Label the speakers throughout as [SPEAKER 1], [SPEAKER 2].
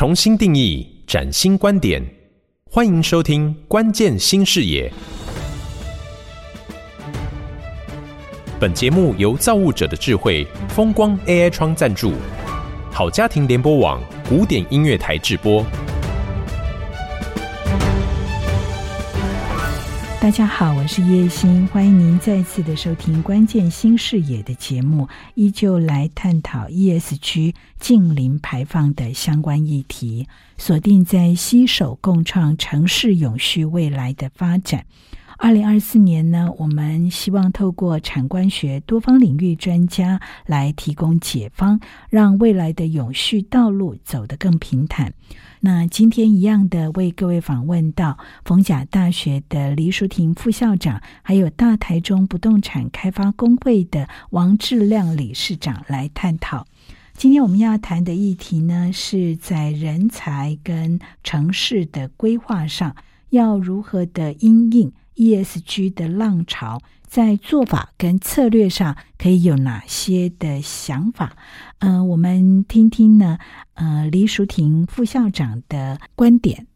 [SPEAKER 1] 重新定义，崭新观点，欢迎收听《关键新视野》。本节目由造物者的智慧风光 AI 窗赞助，好家庭联播网古典音乐台制播。
[SPEAKER 2] 大家好，我是叶欣，欢迎您再次的收听《关键新视野》的节目，依旧来探讨 ESG 近零排放的相关议题，锁定在携手共创城市永续未来的发展。二零二四年呢，我们希望透过产官学多方领域专家来提供解方，让未来的永续道路走得更平坦。那今天一样的为各位访问到逢甲大学的黎淑婷副校长，还有大台中不动产开发工会的王志亮理事长来探讨。今天我们要谈的议题呢，是在人才跟城市的规划上要如何的因应。ESG 的浪潮在做法跟策略上可以有哪些的想法？嗯、我们听听呢，呃，李淑婷副校长的观点。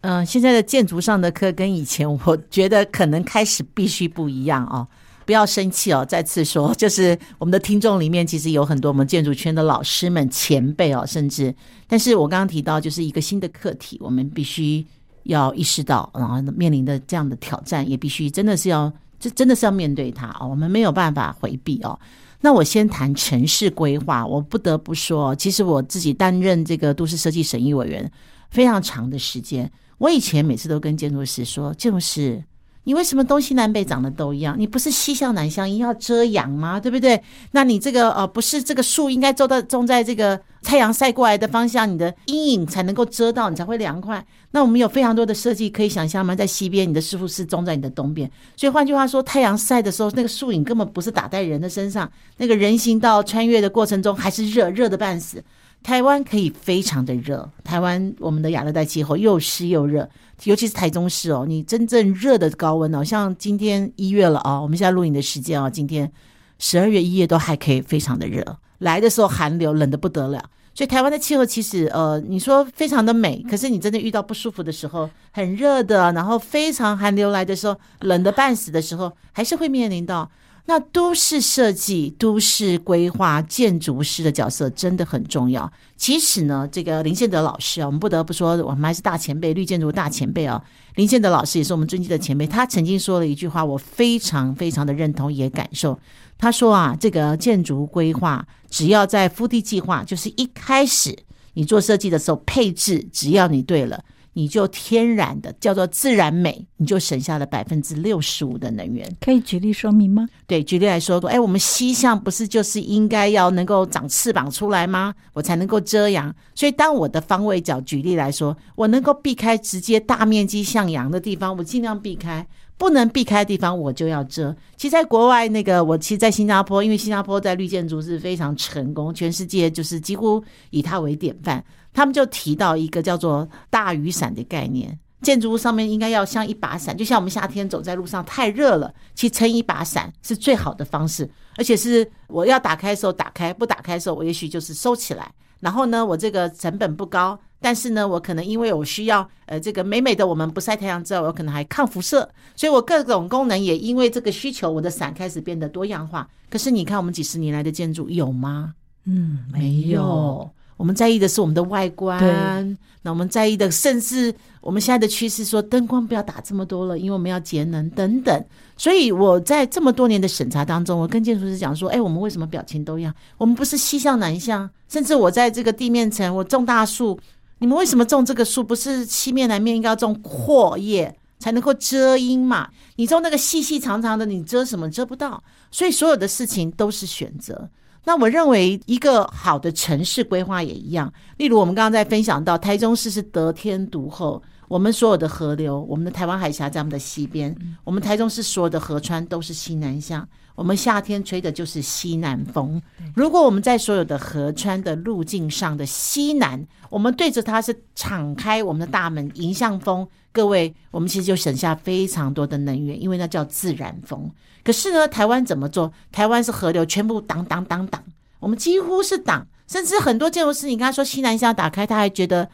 [SPEAKER 3] 嗯、现在的建筑上的课跟以前，我觉得可能开始必须不一样哦。不要生气哦，再次说，就是我们的听众里面其实有很多我们建筑圈的老师们、前辈哦，甚至，但是我刚刚提到，就是一个新的课题，我们必须。要意识到，然后面临的这样的挑战，也必须真的是要，这真的是要面对它哦。我们没有办法回避哦。那我先谈城市规划，我不得不说，其实我自己担任这个都市设计审议委员非常长的时间。我以前每次都跟建筑师说，建筑师。你为什么东西南北长得都一样？你不是西向南向，要遮阳吗？对不对？那你这个呃，不是这个树应该种到种在这个太阳晒过来的方向，你的阴影才能够遮到，你才会凉快。那我们有非常多的设计可以想象吗？在西边，你的师傅是种在你的东边。所以换句话说，太阳晒的时候，那个树影根本不是打在人的身上，那个人行道穿越的过程中还是热，热的半死。台湾可以非常的热，台湾我们的亚热带气候又湿又热。尤其是台中市哦，你真正热的高温哦，像今天一月了啊，我们现在录影的时间啊，今天十二月一月都还可以非常的热，来的时候寒流冷得不得了，所以台湾的气候其实呃，你说非常的美，可是你真的遇到不舒服的时候，很热的，然后非常寒流来的时候，冷得半死的时候，还是会面临到。那都市设计、都市规划、建筑师的角色真的很重要。其实呢，这个林宪德老师啊，我们不得不说，我们还是大前辈，绿建筑大前辈啊。林宪德老师也是我们尊敬的前辈。他曾经说了一句话，我非常非常的认同，也感受。他说啊，这个建筑规划只要在腹地计划，就是一开始你做设计的时候配置，只要你对了。你就天然的叫做自然美，你就省下了百分之六十五的能源。
[SPEAKER 2] 可以举例说明吗？
[SPEAKER 3] 对，举例来说，哎，我们西向不是就是应该要能够长翅膀出来吗？我才能够遮阳。所以，当我的方位角举例来说，我能够避开直接大面积向阳的地方，我尽量避开；不能避开的地方，我就要遮。其实，在国外那个，我其实，在新加坡，因为新加坡在绿建筑是非常成功，全世界就是几乎以它为典范。他们就提到一个叫做大雨伞的概念，建筑物上面应该要像一把伞，就像我们夏天走在路上太热了，其实撑一把伞是最好的方式，而且是我要打开的时候打开，不打开的时候我也许就是收起来。然后呢，我这个成本不高，但是呢，我可能因为我需要呃这个美美的我们不晒太阳之后，我可能还抗辐射，所以我各种功能也因为这个需求，我的伞开始变得多样化。可是你看我们几十年来的建筑有吗？嗯，没有。我们在意的是我们的外观，那我们在意的，甚至我们现在的趋势说灯光不要打这么多了，因为我们要节能等等。所以我在这么多年的审查当中，我跟建筑师讲说：“哎，我们为什么表情都一样？我们不是西向南向？甚至我在这个地面层，我种大树，你们为什么种这个树？不是西面南面应该要种阔叶才能够遮阴嘛？你种那个细细长长的，你遮什么？遮不到。所以所有的事情都是选择。”那我认为一个好的城市规划也一样，例如我们刚刚在分享到台中市是得天独厚，我们所有的河流，我们的台湾海峡在我们的西边，我们台中市所有的河川都是西南向，我们夏天吹的就是西南风。如果我们在所有的河川的路径上的西南，我们对着它是敞开我们的大门迎向风，各位，我们其实就省下非常多的能源，因为那叫自然风。可是呢，台湾怎么做？台湾是河流全部挡挡挡挡，我们几乎是挡，甚至很多建筑师，你跟他说西南向打开，他还觉得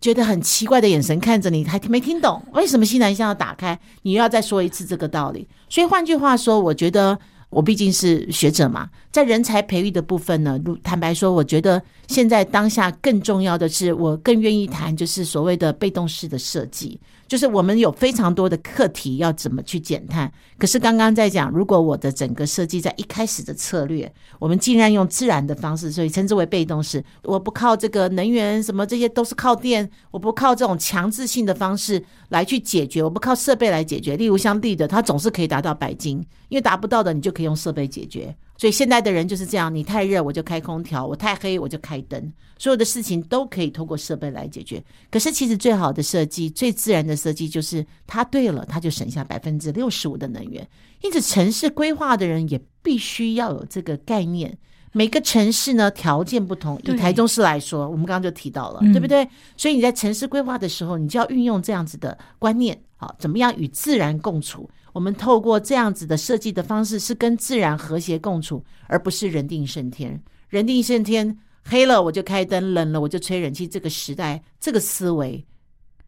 [SPEAKER 3] 觉得很奇怪的眼神看着你，还没听懂为什么西南向要打开，你又要再说一次这个道理。所以换句话说，我觉得。我毕竟是学者嘛，在人才培育的部分呢，坦白说，我觉得现在当下更重要的是，我更愿意谈就是所谓的被动式的设计。就是我们有非常多的课题要怎么去减碳，可是刚刚在讲，如果我的整个设计在一开始的策略，我们尽量用自然的方式，所以称之为被动式，我不靠这个能源，什么这些都是靠电，我不靠这种强制性的方式来去解决，我不靠设备来解决。例如像绿的，它总是可以达到白金，因为达不到的，你就用设备解决。所以现在的人就是这样，你太热我就开空调，我太黑我就开灯，所有的事情都可以通过设备来解决。可是其实最好的设计、最自然的设计，就是它对了，它就省下百分之六十五的能源。因此，城市规划的人也必须要有这个概念。每个城市呢，条件不同。以台中市来说，我们刚刚就提到了，对不对？所以你在城市规划的时候，你就要运用这样子的观念，好，怎么样与自然共处？我们透过这样子的设计的方式，是跟自然和谐共处，而不是人定胜天。人定胜天，黑了我就开灯，冷了我就吹冷气。这个时代，这个思维，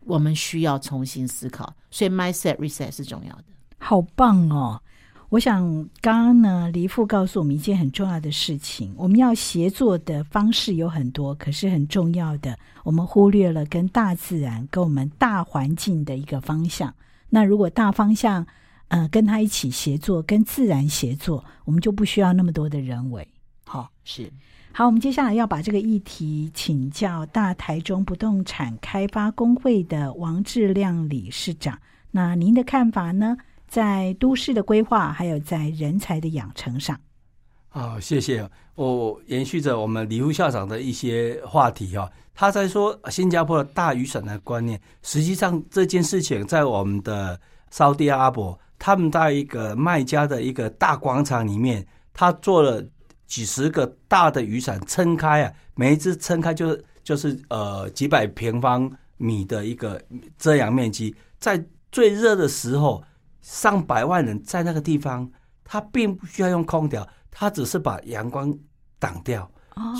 [SPEAKER 3] 我们需要重新思考。所以，mindset reset 是重要的。
[SPEAKER 2] 好棒哦！我想刚刚呢，黎父告诉我们一件很重要的事情：我们要协作的方式有很多，可是很重要的，我们忽略了跟大自然、跟我们大环境的一个方向。那如果大方向，呃，跟他一起协作，跟自然协作，我们就不需要那么多的人为。好，
[SPEAKER 3] 是
[SPEAKER 2] 好。我们接下来要把这个议题请教大台中不动产开发工会的王志亮理事长。那您的看法呢？在都市的规划，还有在人才的养成上。
[SPEAKER 4] 好，谢谢。我延续着我们李副校长的一些话题哈，他在说新加坡的大雨伞的观念，实际上这件事情在我们的沙地阿拉伯。他们在一个卖家的一个大广场里面，他做了几十个大的雨伞撑开啊，每一只撑开就是就是呃几百平方米的一个遮阳面积，在最热的时候，上百万人在那个地方，他并不需要用空调，他只是把阳光挡掉。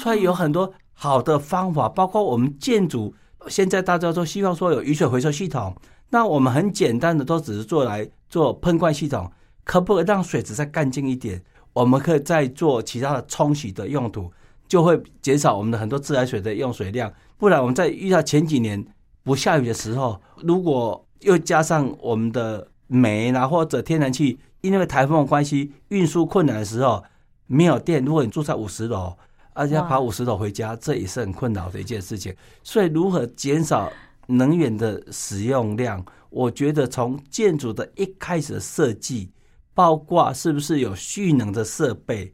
[SPEAKER 4] 所以有很多好的方法，包括我们建筑，现在大家都希望说有雨水回收系统。那我们很简单的，都只是做来做喷灌系统，可不可以让水质再干净一点？我们可以再做其他的冲洗的用途，就会减少我们的很多自来水的用水量。不然我们在遇到前几年不下雨的时候，如果又加上我们的煤啊或者天然气，因为台风的关系运输困难的时候没有电，如果你住在五十楼，而且要爬五十楼回家，这也是很困扰的一件事情。所以如何减少？能源的使用量，我觉得从建筑的一开始设计，包括是不是有蓄能的设备，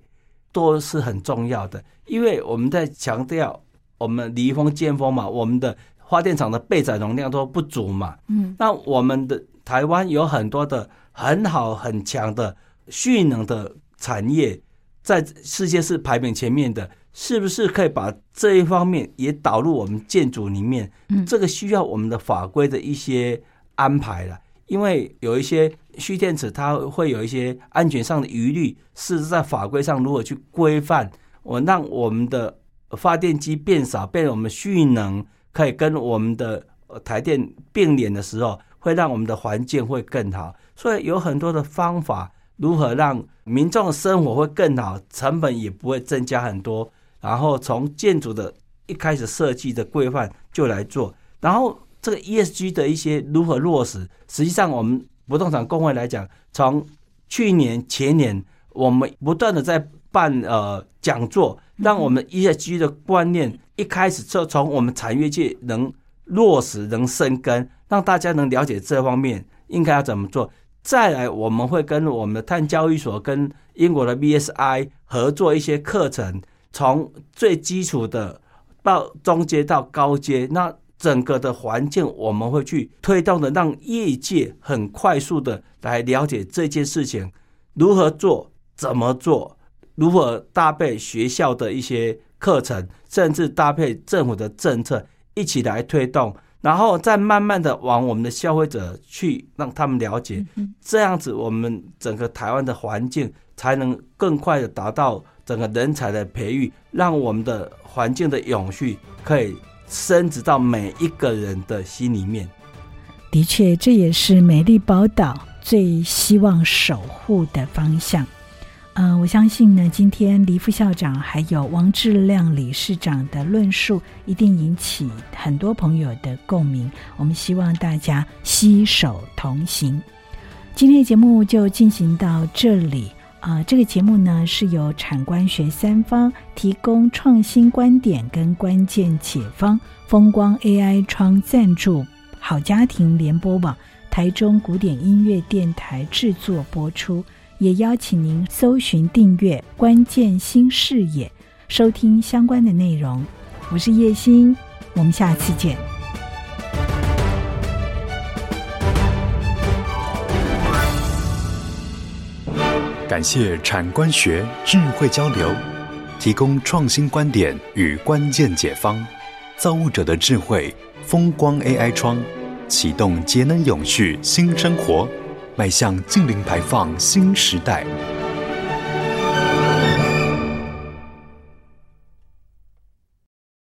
[SPEAKER 4] 都是很重要的。因为我们在强调我们离峰、尖峰嘛，我们的发电厂的备载容量都不足嘛。嗯，那我们的台湾有很多的很好很强的蓄能的产业，在世界是排名前面的。是不是可以把这一方面也导入我们建筑里面？嗯，这个需要我们的法规的一些安排了。因为有一些蓄电池，它会有一些安全上的疑虑，是在法规上如何去规范？我让我们的发电机变少，变我们蓄能可以跟我们的台电并联的时候，会让我们的环境会更好。所以有很多的方法，如何让民众的生活会更好，成本也不会增加很多。然后从建筑的一开始设计的规范就来做，然后这个 ESG 的一些如何落实，实际上我们不动产工会来讲，从去年前年我们不断的在办呃讲座，让我们 ESG 的观念一开始就从我们产业界能落实能生根，让大家能了解这方面应该要怎么做。再来我们会跟我们的碳交易所跟英国的 BSI 合作一些课程。从最基础的到中阶到高阶，那整个的环境我们会去推动的，让业界很快速的来了解这件事情如何做、怎么做，如何搭配学校的一些课程，甚至搭配政府的政策一起来推动，然后再慢慢的往我们的消费者去让他们了解，这样子我们整个台湾的环境才能更快的达到。整个人才的培育，让我们的环境的永续可以升值到每一个人的心里面。
[SPEAKER 2] 的确，这也是美丽宝岛最希望守护的方向。嗯、我相信呢，今天黎副校长还有王志亮理事长的论述，一定引起很多朋友的共鸣。我们希望大家携手同行。今天的节目就进行到这里啊、这个节目呢是由产官学三方提供创新观点跟关键解方，风光 AI 窗赞助，好家庭联播网，台中古典音乐电台制作播出。也邀请您搜寻订阅“关键新视野”，收听相关的内容。我是叶欣，我们下次见。
[SPEAKER 5] 感谢产官学智慧交流，提供创新观点与关键解方，造物者的智慧，风光 AI 窗，启动节能永续新生活。迈向净零排放新时代。